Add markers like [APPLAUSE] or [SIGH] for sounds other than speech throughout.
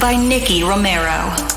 By Nicky Romero.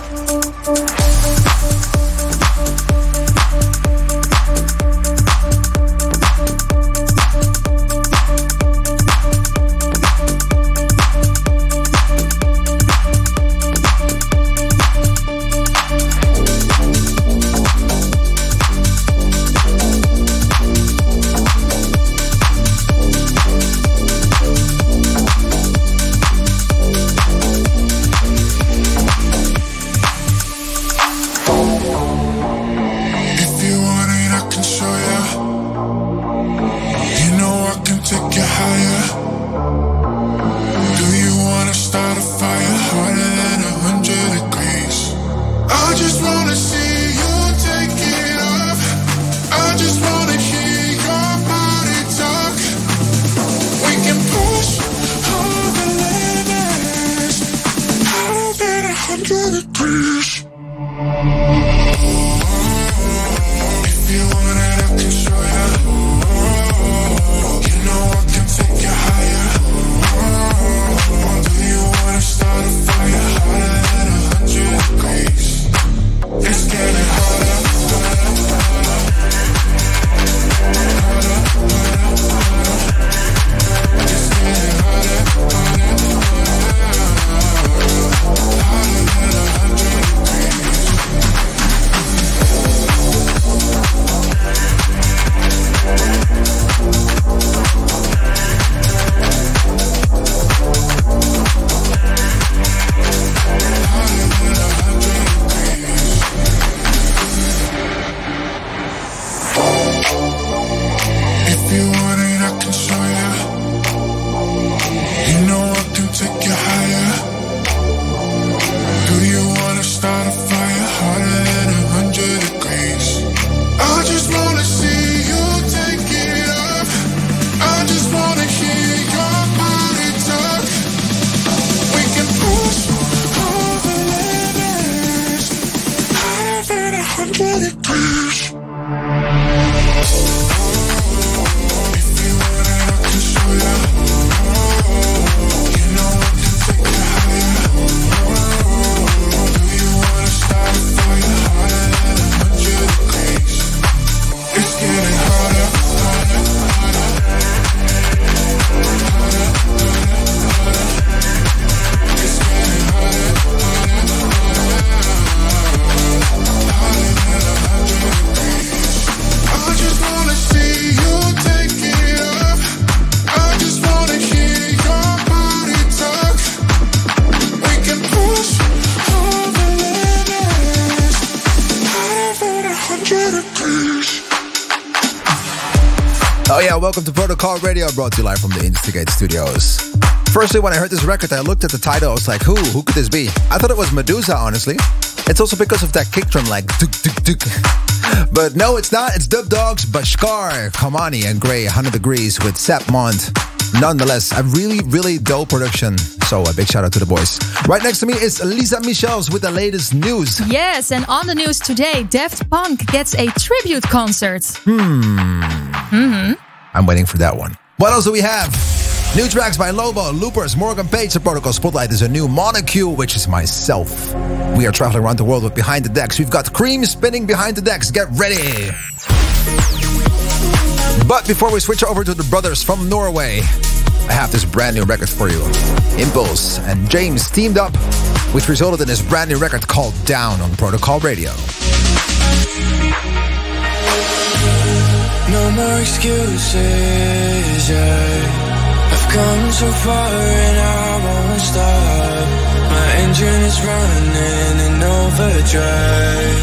Protocol Radio, brought to you live from the Instigate Studios. Firstly, when I heard this record, I looked at the title. I was like, who? Who could this be? I thought it was Meduza, honestly. It's also because of that kick drum, like duk duk duk. [LAUGHS] But no, it's not. It's Dub Dogs, Bhaskar, Kamani, and Gray, 100 Degrees with Sap Mont. Nonetheless, a really, really dope production. So a big shout out to the boys. Right next to me is Lisa Michels with the latest news. Yes, and on the news today, Daft Punk gets a tribute concert. Hmm. Mm-hmm. I'm waiting for that one. What else do we have? New tracks by Lobo, Loopers, Morgan Page, The Protocol Spotlight is a new Monocule, which is myself. We are traveling around the world with Behind the Decks. We've got Kream spinning behind the decks. Get ready! But before we switch over to the brothers from Norway, I have this brand new record for you. Impulse and James teamed up, which resulted in this brand new record called Down on Protocol Radio. No more excuses, yeah. I've come so far and I won't stop. My engine is running in overdrive.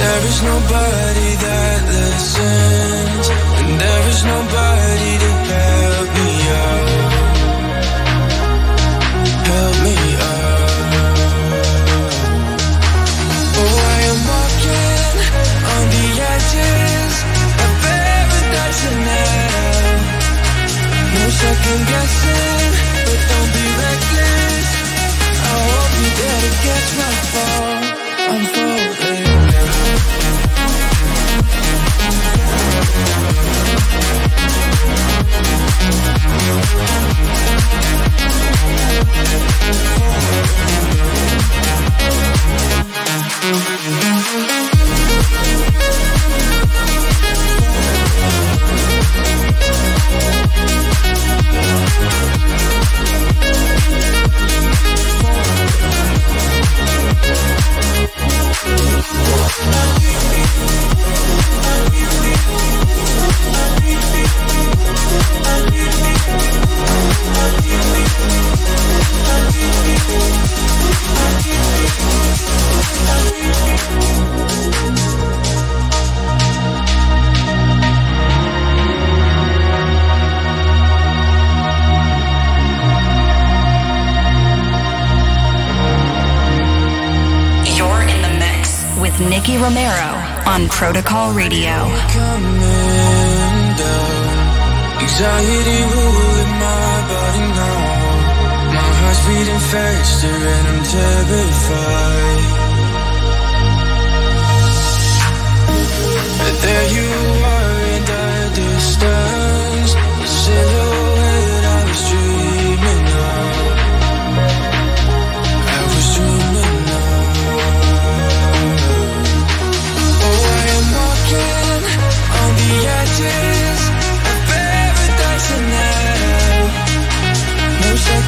There is nobody that listens, and there is nobody to help second guessing, but don't be reckless. I hope you better catch my fall. I'm falling. Rocky Romero on Protocol Radio. Anxiety ruling my body now. My heart's beating faster and I'm terrified.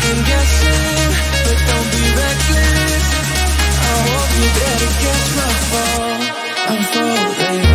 second guessing, but don't be reckless. I hope you better catch my fall. I'm falling.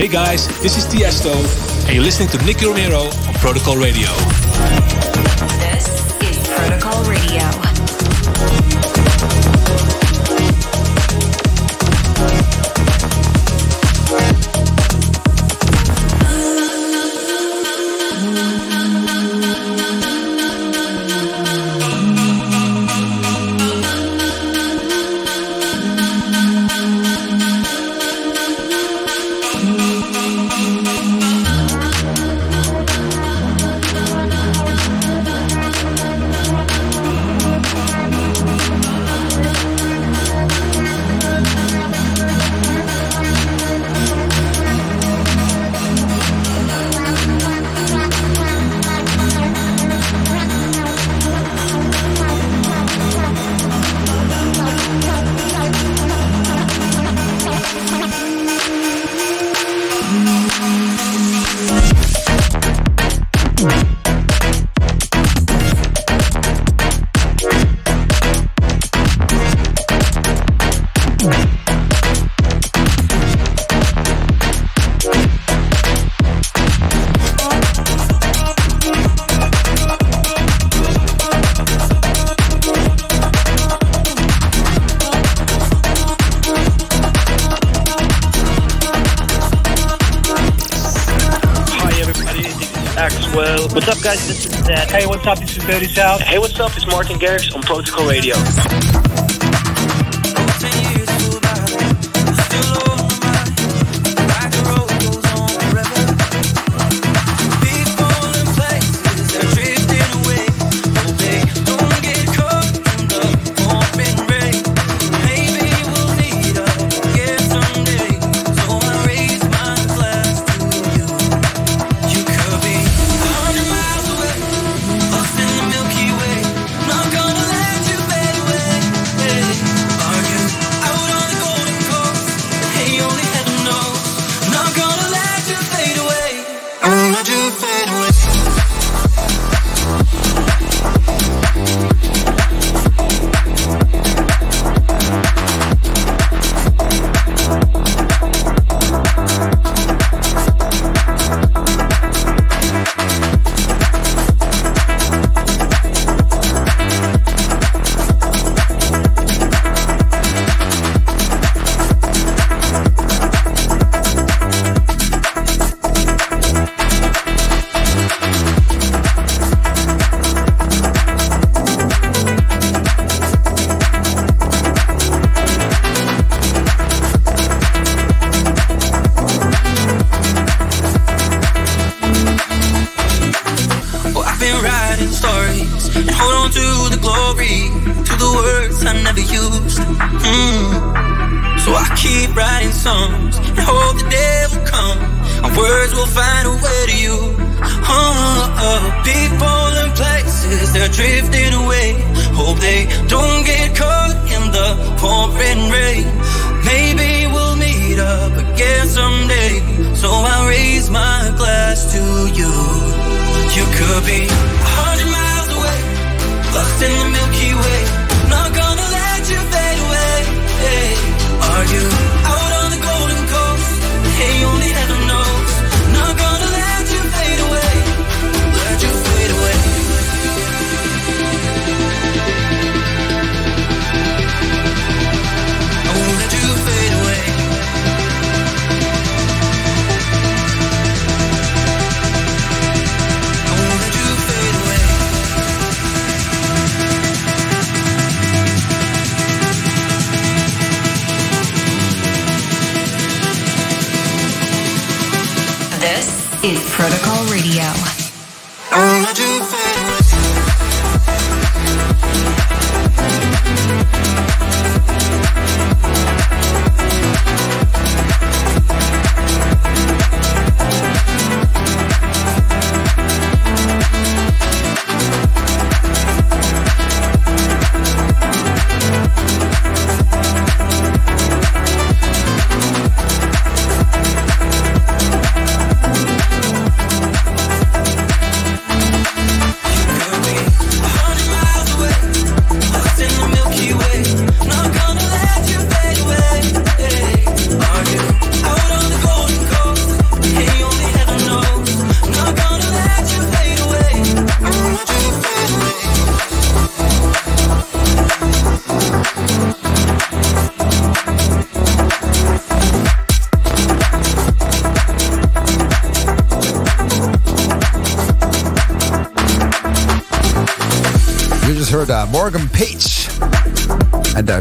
Hey guys, this is Tiesto, and you're listening to Nicky Romero on Protocol Radio. This is Protocol Radio. Dirty South. Hey, what's up? It's Martin Garrix on Protocol Radio.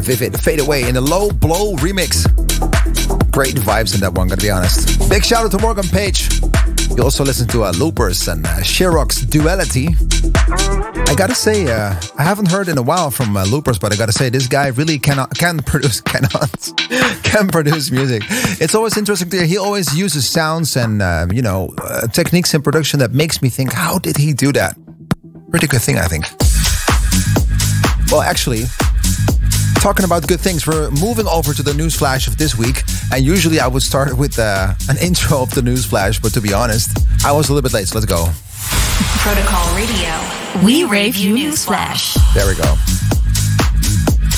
Vivid Fade Away in the Low Blow remix. Great vibes in that one, gotta be honest. Big shout out to Morgan Page. You also listen to uh, Loopers and uh, Duality. I gotta say, uh, I haven't heard in a while from uh, Loopers, but I gotta say, this guy really cannot can [LAUGHS] produce cannot can produce music. It's always interesting to hear. He always uses sounds and uh, you know uh, techniques in production that makes me think, how did he do that? Pretty good thing, I think. Well, actually, talking about good things, we're moving over to the news flash of this week. And usually I would start with uh, an [LAUGHS] intro of the news flash, but to be honest, I was a little bit late, so let's go. Protocol Radio. We rave you newsflash. There we go.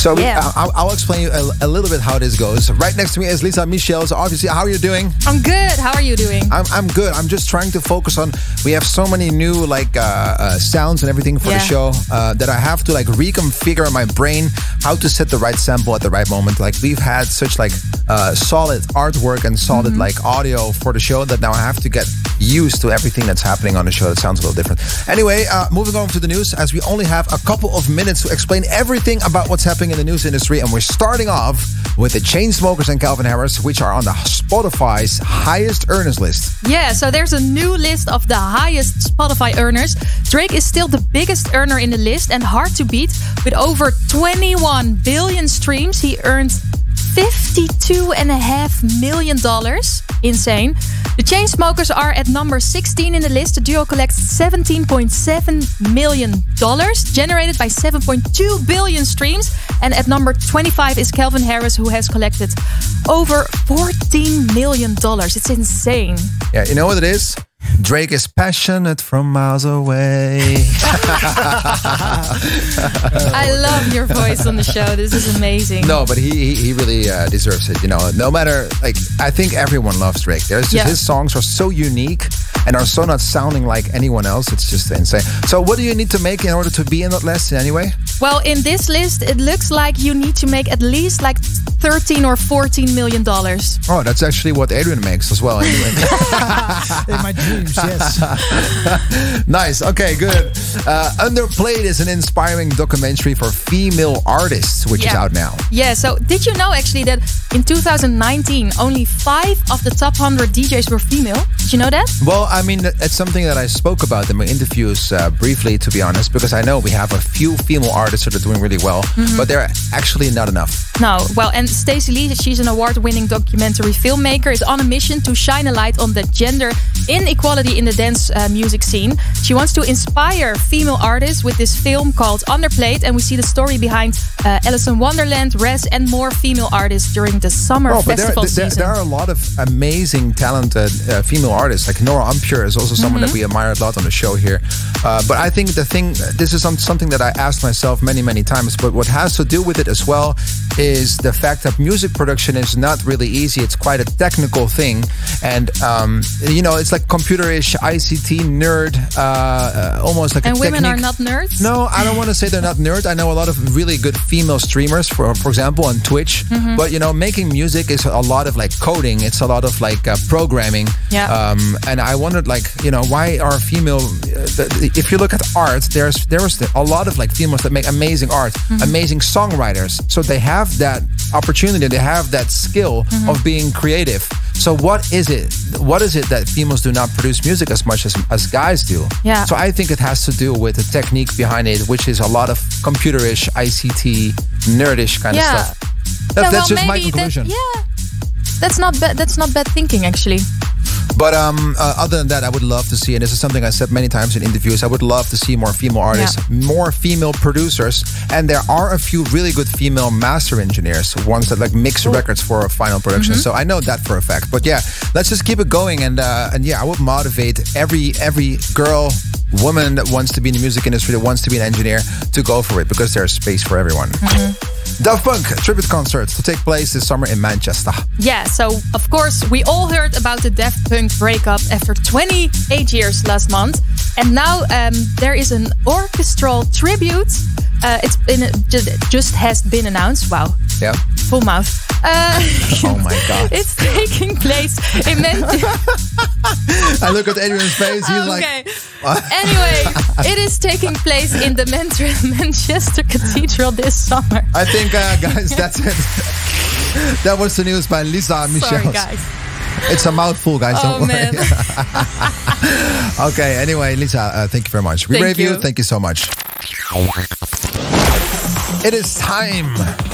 So we- Yeah. I'll, I'll explain you a, a little bit how this goes. Right next to me is Lisa Michelle. So obviously, how are you doing? I'm good. How are you doing? I'm, I'm good. I'm just trying to focus on. We have so many new like uh, uh, sounds and everything for the show uh, that I have to like reconfigure in my brain how to set the right sample at the right moment. Like we've had such like uh, solid artwork and solid Mm-hmm. like audio for the show that now I have to get used to everything that's happening on the show. That sounds a little different. Anyway, uh, moving on to the news as we only have a couple of minutes to explain everything about what's happening in the news industry, and we're starting off with the Chainsmokers and Calvin Harris, which are on the Spotify's highest earners list. Yeah, so there's a new list of the highest Spotify earners. Drake is still the biggest earner in the list and hard to beat. With over 21 billion streams, he earned $52.5 million. Insane. The Chainsmokers are at number 16 in the list. The duo collects $17.7 million, generated by 7.2 billion streams. And at number 25 is Calvin Harris, who has collected over $14 million. It's insane. Yeah, you know what it is? Drake is passionate from miles away. I love your voice on the show. This is amazing. no, but he he, he really uh, deserves it. You know, no matter like I think everyone loves Drake. There's just Yeah. his songs are so unique and are so not sounding like anyone else. It's just insane. So, what do you need to make in order to be in that list anyway? Well, in this list, it looks like you need to make at least like 13 or 14 million dollars. Oh, that's actually what Adrian makes as well. Anyway. [LAUGHS] In my dreams, yes. [LAUGHS] nice. Okay, good. Uh, Underplayed is an inspiring documentary for female artists, which is out now. Yeah, so did you know actually that in 2019, only five of the top 100 DJs were female? Did you know that? Well, I mean, it's something that I spoke about in my interviews uh, briefly, to be honest, because I know we have a few female artists that are doing really well, Mm-hmm. but they're actually not enough. No, well, and Stacey Lee, she's an award-winning documentary filmmaker, is on a mission to shine a light on the gender inequality in the dance uh, music scene. She wants to inspire female artists with this film called Underplayed, and we see the story behind uh, Alison Wonderland, Rezz, and more female artists during the summer Oh, but there, there, season. there are a lot of amazing, talented uh, female artists. Like Nora En Pure is also someone Mm-hmm. that we admire a lot on the show here. Uh, but I think the thing, this is some, something that I asked myself many, many times. But what has to do with it as well is the fact that music production is not really easy. It's quite a technical thing, and um, you know, it's like computerish, ICT nerd, uh, almost like and women are not nerds? No, I don't want to say they're not nerds. I know a lot of really good female streamers, for for example, on Twitch. Mm-hmm. But you know, making music is a lot of like coding. It's a lot of like uh, programming. Yeah. Um, and I wondered, like, you know, why are female? Uh, the, if you look at art, there's there's a lot of like females that make amazing art, Mm-hmm. amazing songwriters. So they have that opportunity. They have that skill Mm-hmm. of being creative. So what is it? What is it that females do not produce music as much as, as guys do? Yeah. So I think it has to do with the technique behind it, which is a lot of computerish, ICT, nerdish kind Yeah. of stuff. That, Yeah, that's well, just my maybe that- conclusion. yeah, that's not bad. That's not bad thinking, actually. But um, uh, other than that, I would love to see, and this is something I said many times in interviews, I would love to see more female artists, more female producers, and there are a few really good female master engineers, ones that like mix records for a final production. Mm-hmm. So I know that for a fact. But yeah, let's just keep it going, and uh, and yeah, I would motivate every every girl. Woman that wants to be in the music industry, that wants to be an engineer, to go for it because there's space for everyone. Mm-hmm. Daft Punk tribute concerts to take place this summer in Manchester. Yeah, so of course, we all heard about the Daft Punk breakup after 28 years last month. And now um, there is an orchestral tribute. Uh, it's been just, just has been announced. Wow, Yeah. Full mouth. Uh, Oh my god. [LAUGHS] it's taking place in Manchester. [LAUGHS] I look at Adrian's face. He's like, okay. [LAUGHS] anyway, it is taking place in the Man- Manchester Cathedral this summer. I think, uh, guys, that's it. that was the news by Lisa Michelle. Sorry, guys. It's a mouthful, guys. Oh, don't worry. man. okay, anyway, Lisa, uh, thank you very much. We Thank rave you. you. Thank you so much. It is time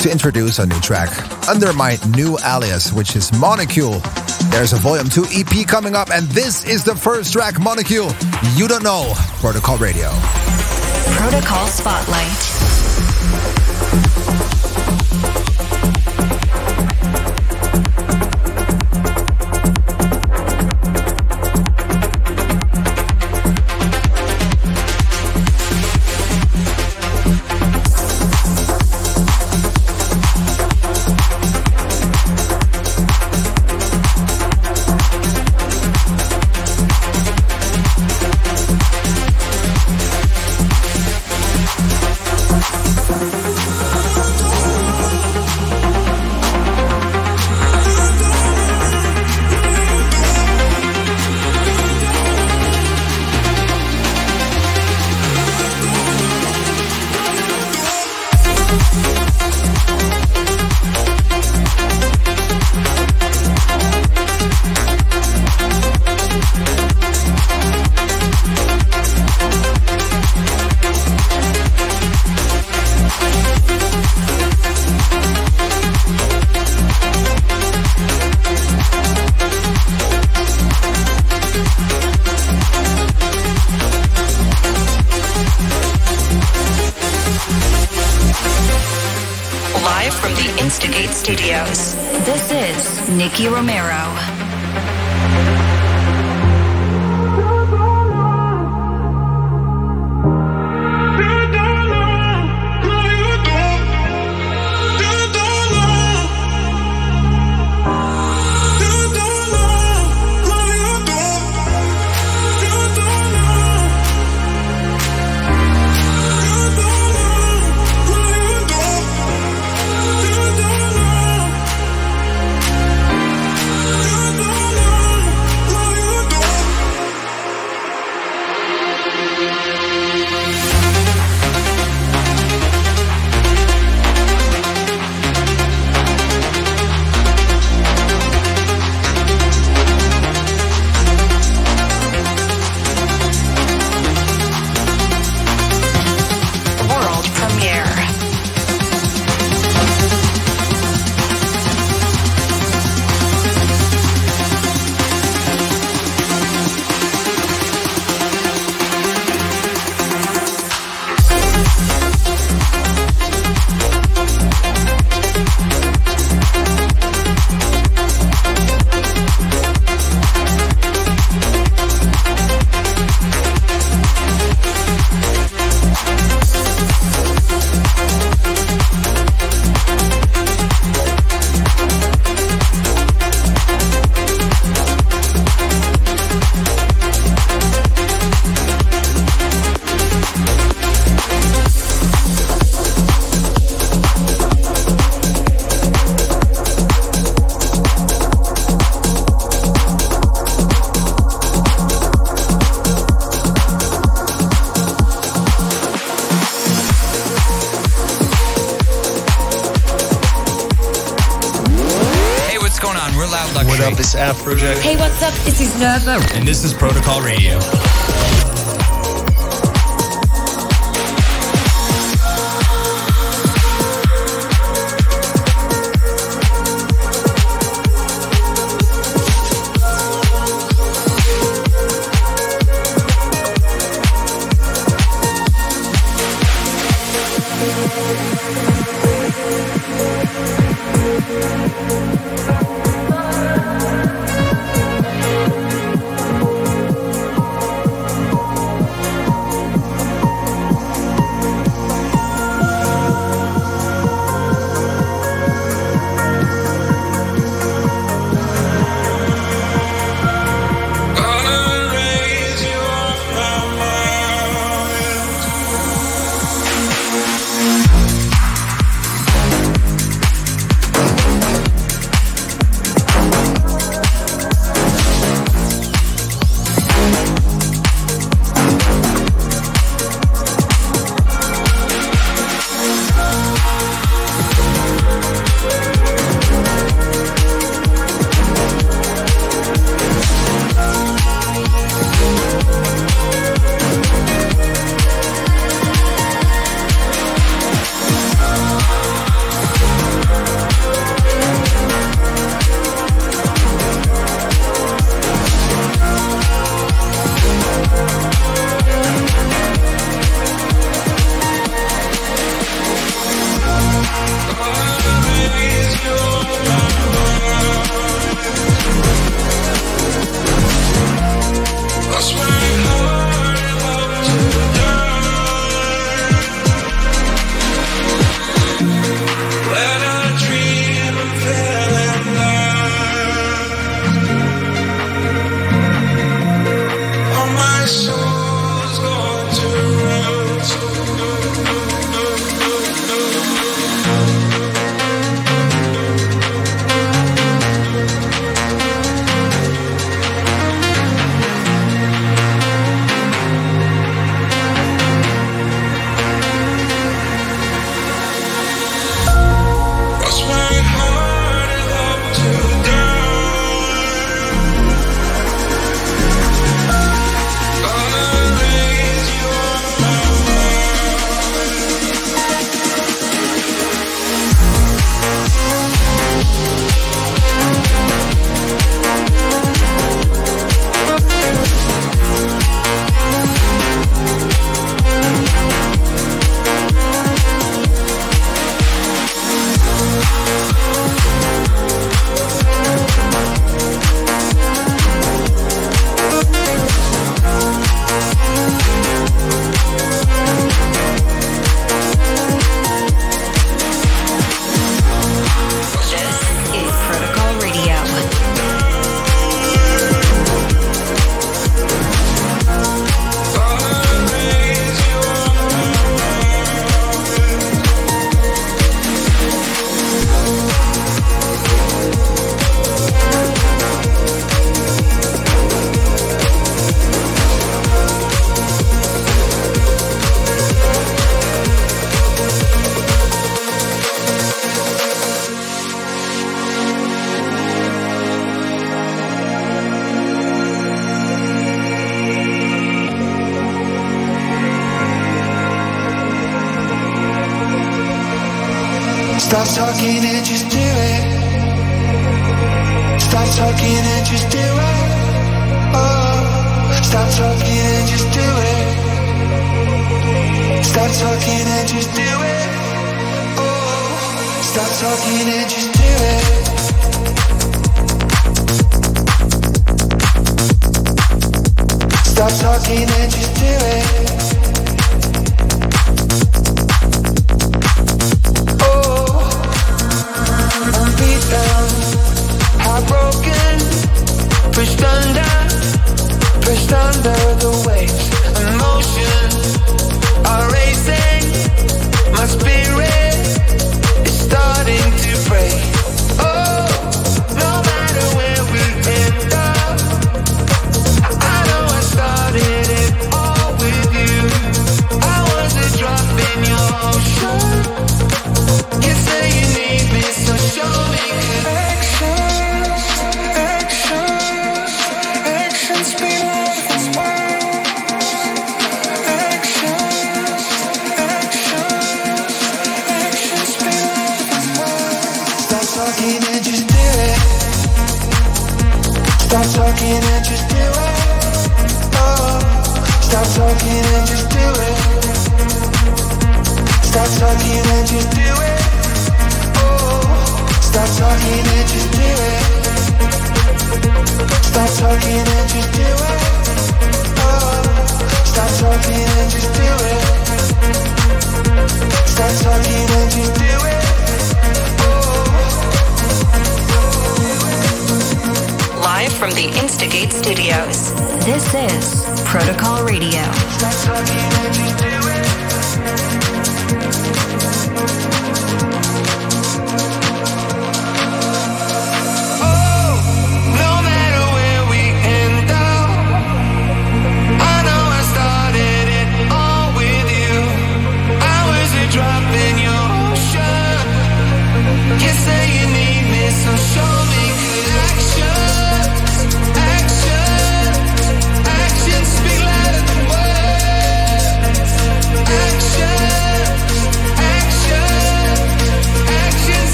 to introduce a new track under my new alias, which is Monocule. There's a Volume 2 EP coming up, and this is the first track, Monocule. You don't know, Protocol Radio. Protocol Spotlight. This is Protocol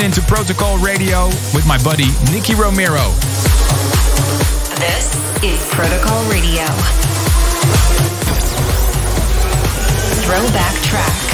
tuned into Protocol Radio with my buddy Nicky Romero. This is Protocol Radio. Throwback track.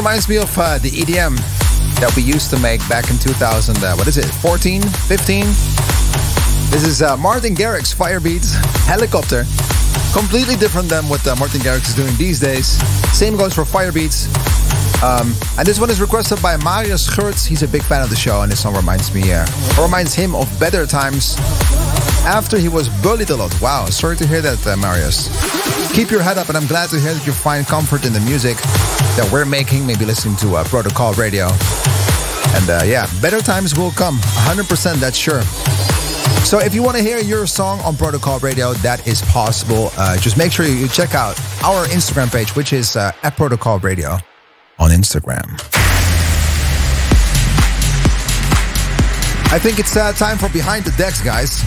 Reminds me of uh, the EDM that we used to make back in 2000. Uh, what is it? 14, 15. This is uh, Martin Garrix Firebeatz Helicopter. Completely different than what uh, Martin Garrix is doing these days. Same goes for Firebeatz. Um, and this one is requested by Marius Schurz. He's a big fan of the show, and this song reminds me, uh, reminds him of better times after he was bullied a lot. Wow, sorry to hear that, uh, Marius. Keep your head up, and I'm glad to hear that you find comfort in the music that we're making, maybe listening to uh, Protocol Radio. And uh, yeah, better times will come, 100%, that's sure. So if you want to hear your song on Protocol Radio, that is possible. Uh, just make sure you check out our Instagram page, which is uh, at Protocol Radio on Instagram. I think it's uh, time for Behind the Decks, guys.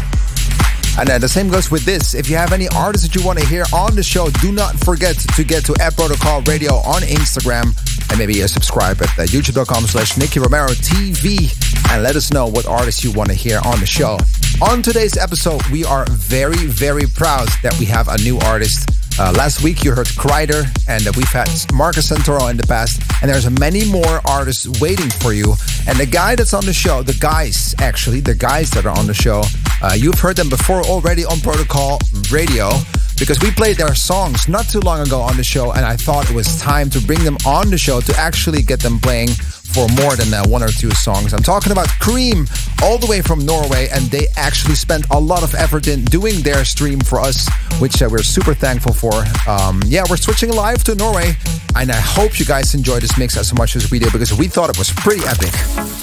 And uh, the same goes with this. If you have any artists that you want to hear on the show, do not forget to get to at Protocol Radio on Instagram and maybe uh, subscribe at uh, youtube.com slash Nicky Romero TV and let us know what artists you want to hear on the show. On today's episode, we are very, very proud that we have a new artist. Uh, last week you heard Kryder, and we've had Marcus Santoro in the past, and there's many more artists waiting for you. And the guy that's on the show, the guys actually, the guys that are on the show, uh, you've heard them before already on Protocol Radio because we played their songs not too long ago on the show, and I thought it was time to bring them on the show to actually get them playing for more than uh, one or two songs. I'm talking about Kream, all the way from Norway, and they actually spent a lot of effort in doing their stream for us, which uh, we're super thankful for. Um, yeah, we're switching live to Norway, and I hope you guys enjoyed this mix as much as we did because we thought it was pretty epic.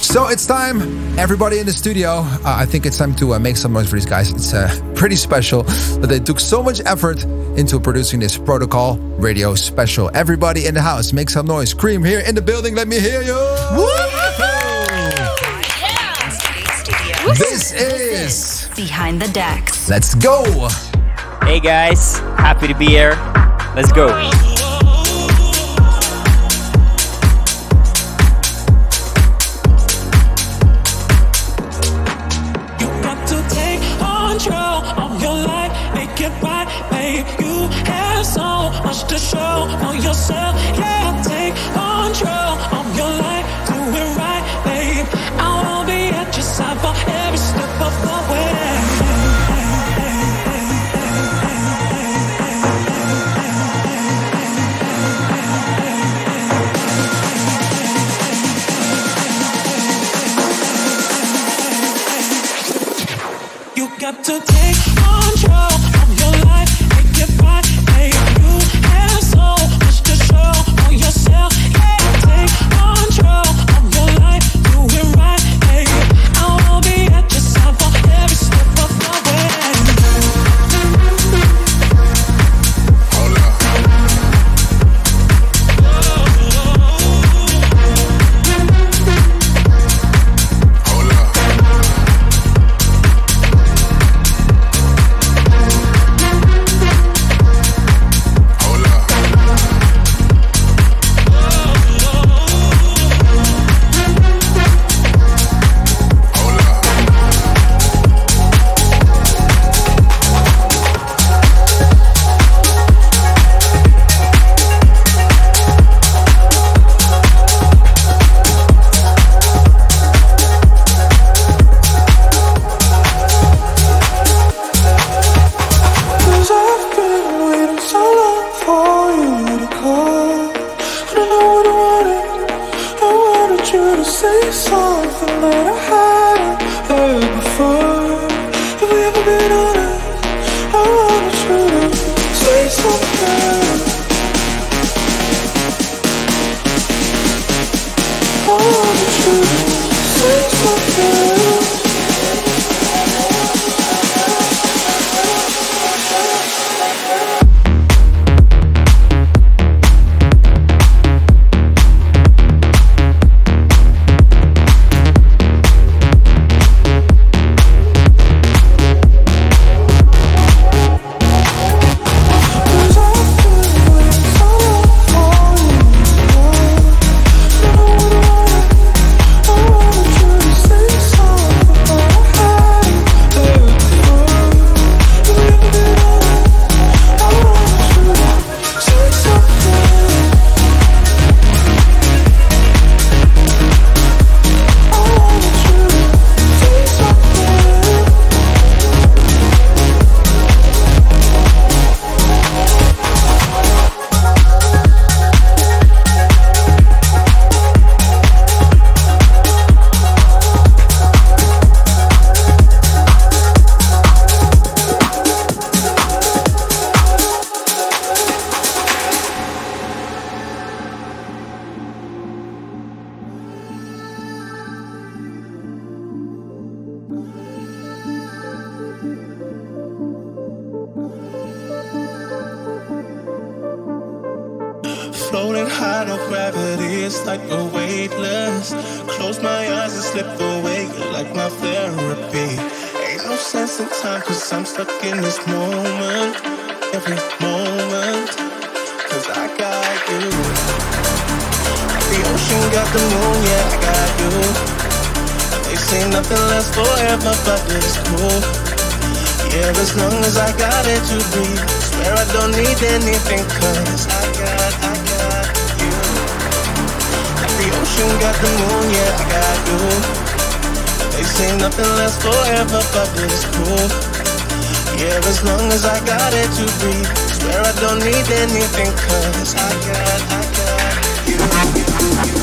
So it's time, everybody in the studio. Uh, I think it's time to uh, make some noise for these guys. It's uh, pretty special that they took so much effort into producing this protocol radio special. Everybody in the house, make some noise. Kream here in the building. Let me hear you. This is Behind the Decks. Let's go. Hey guys, happy to be here. Let's go. You the moon, yeah, I got you. They say nothing lasts forever, but it's cool. Yeah, as long as I got it to breathe. Swear I don't need anything, cause I got, I got you.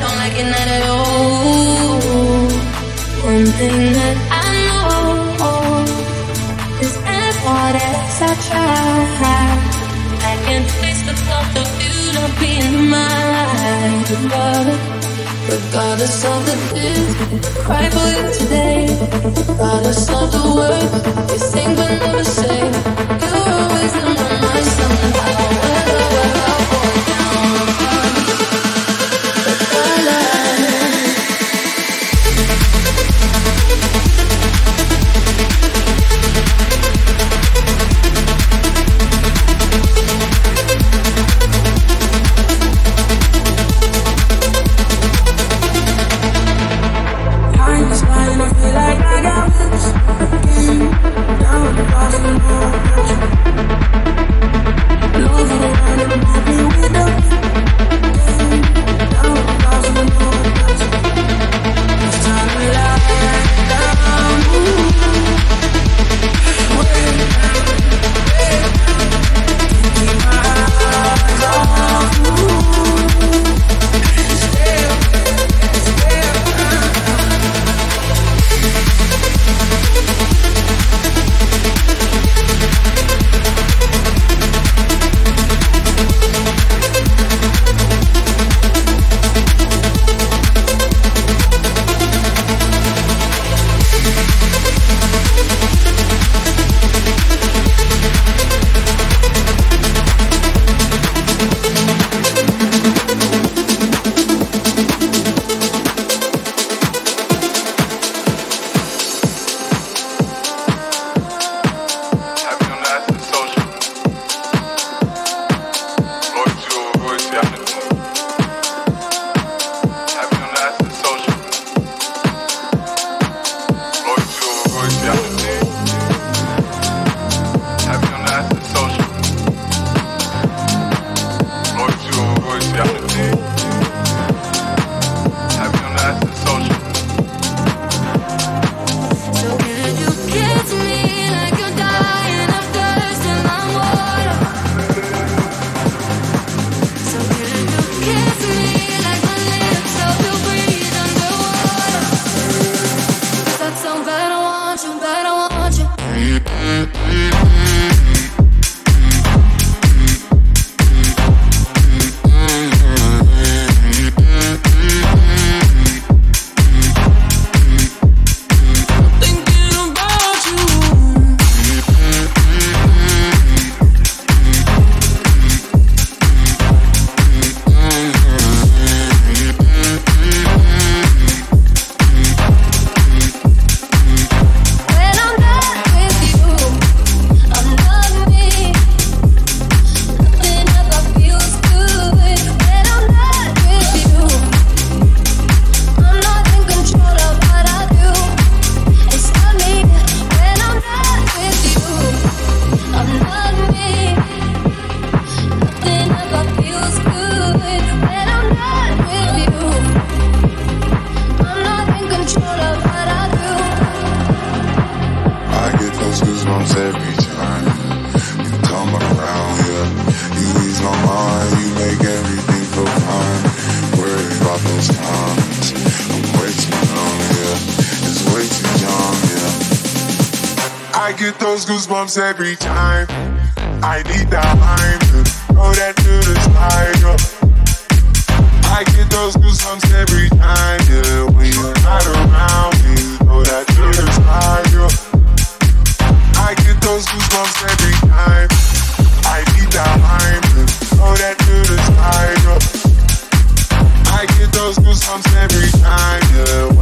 don't like it not at all. One thing that I know is as hard as I try, I can't face the thought of you not being mine. Regardless of the good, cry for you today. Regardless of the words you sing but never say, you're always on my mind somehow. those goosebumps every time. I need that to throw that the I get those goosebumps every time. Yeah, when you're around me, throw that the I get those goosebumps every time. I need that line. goosebumps every time, yeah.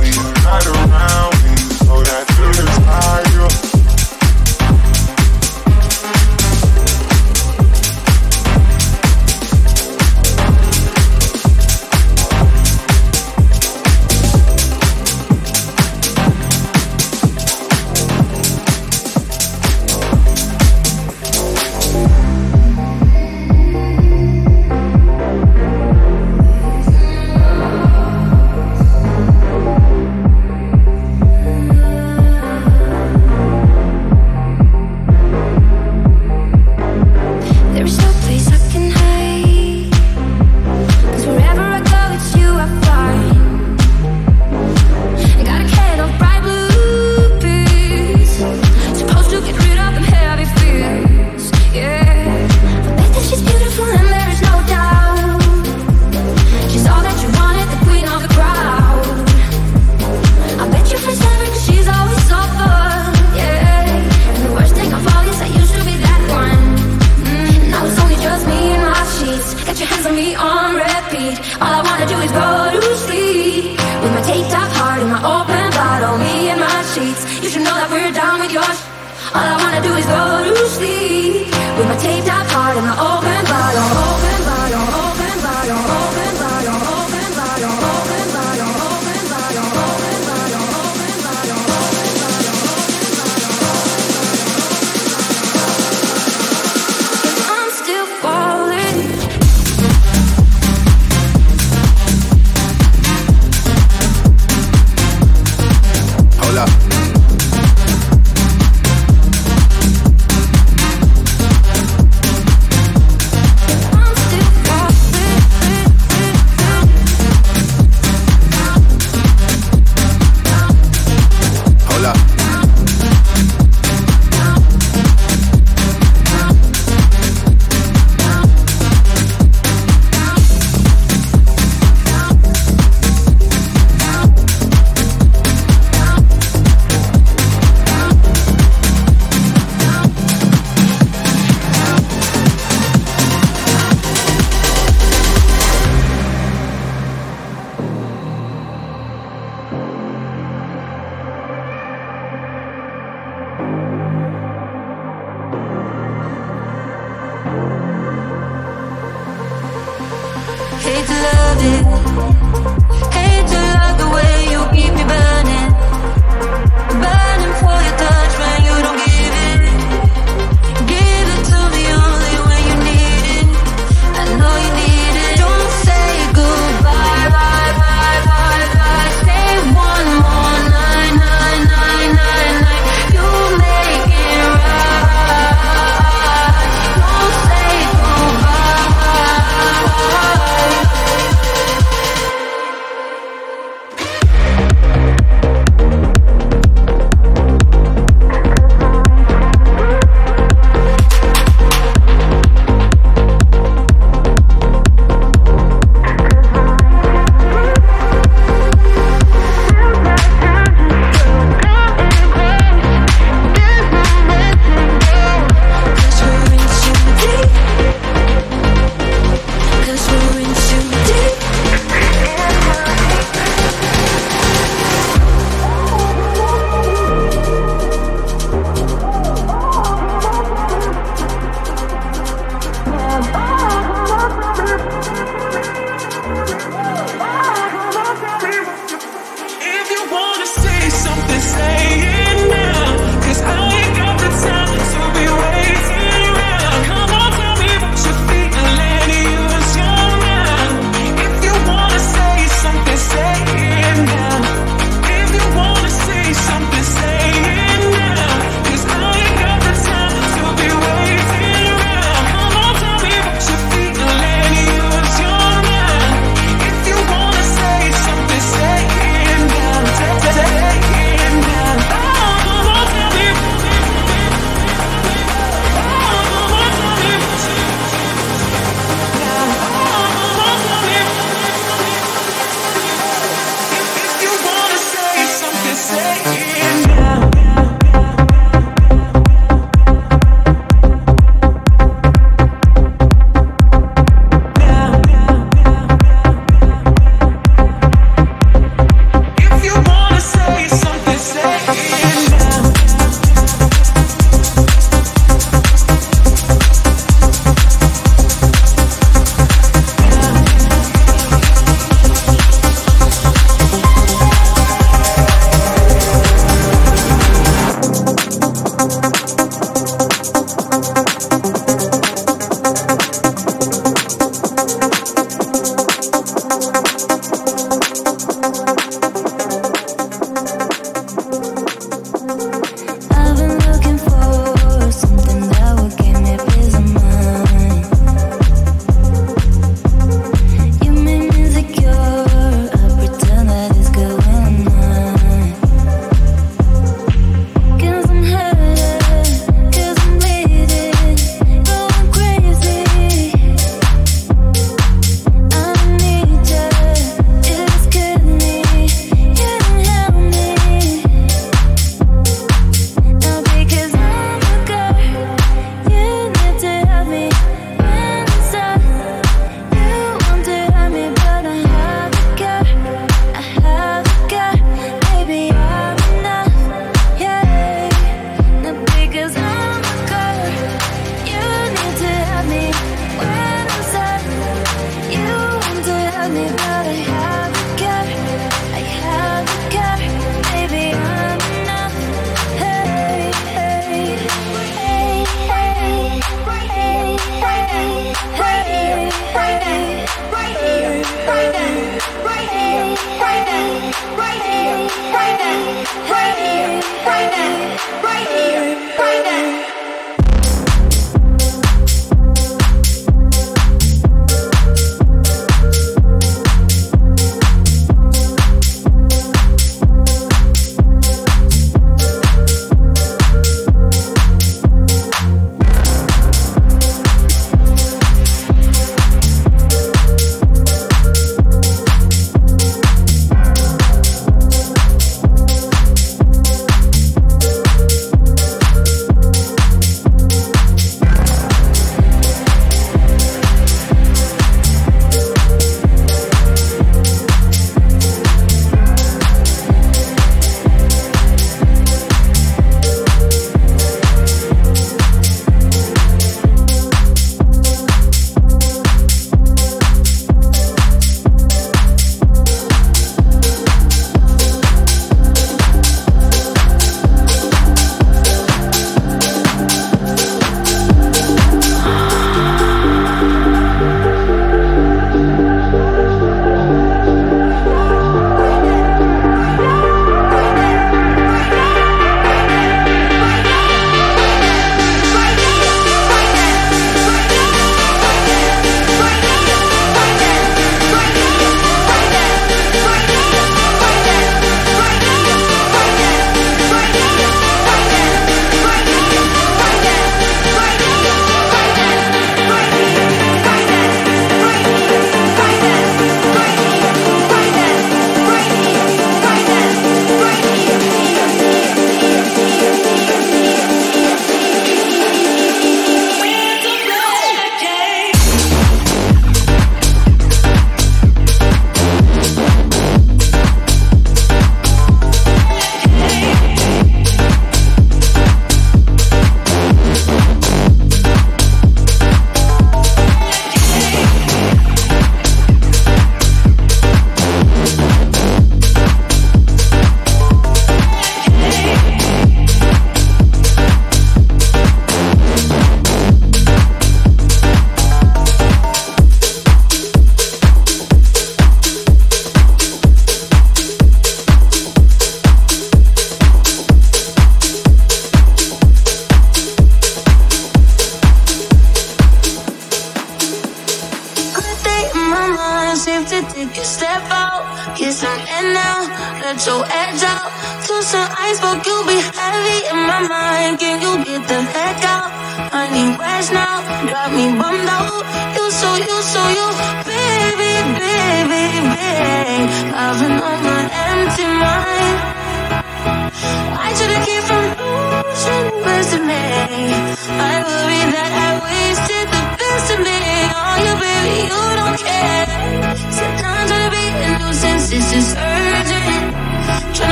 All I wanna do is go to sleep with my taped up heart and my open.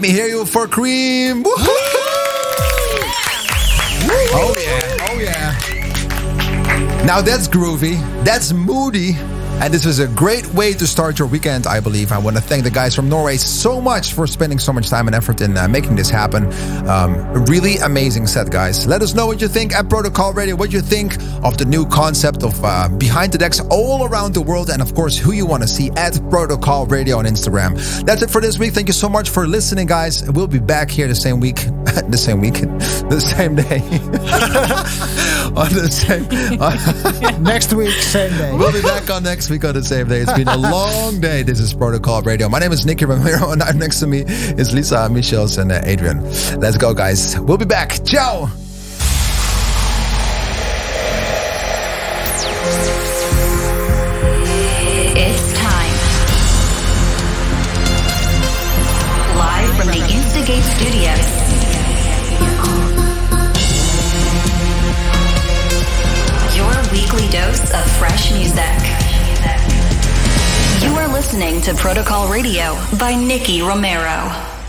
Let me hear you for Kream. Woohoo! Oh yeah, oh yeah. Now that's groovy, that's moody, and this is a great way to start your weekend, I believe. I want to thank the guys from Norway so much for spending so much time and effort in uh, making this happen. Um, really amazing set, guys. Let us know what you think at Protocol Radio, what you think of the new concept of uh, behind the decks all around the world, and of course, who you want to see at Protocol Radio on Instagram. That's it for this week. Thank you so much for listening, guys. We'll be back here the same week, [LAUGHS] the same week, [LAUGHS] the same day, [LAUGHS] on the same. Next week, same day. We'll be back on next week on the same day. It's been a long day. This is Protocol Radio. My name is Nicky Romero, and next to me is Lisa, Michels, and uh, Adrian. Let's go, guys. We'll be back. Ciao. Studios. Your weekly dose of fresh music. You are listening to Protocol Radio by Nicky Romero.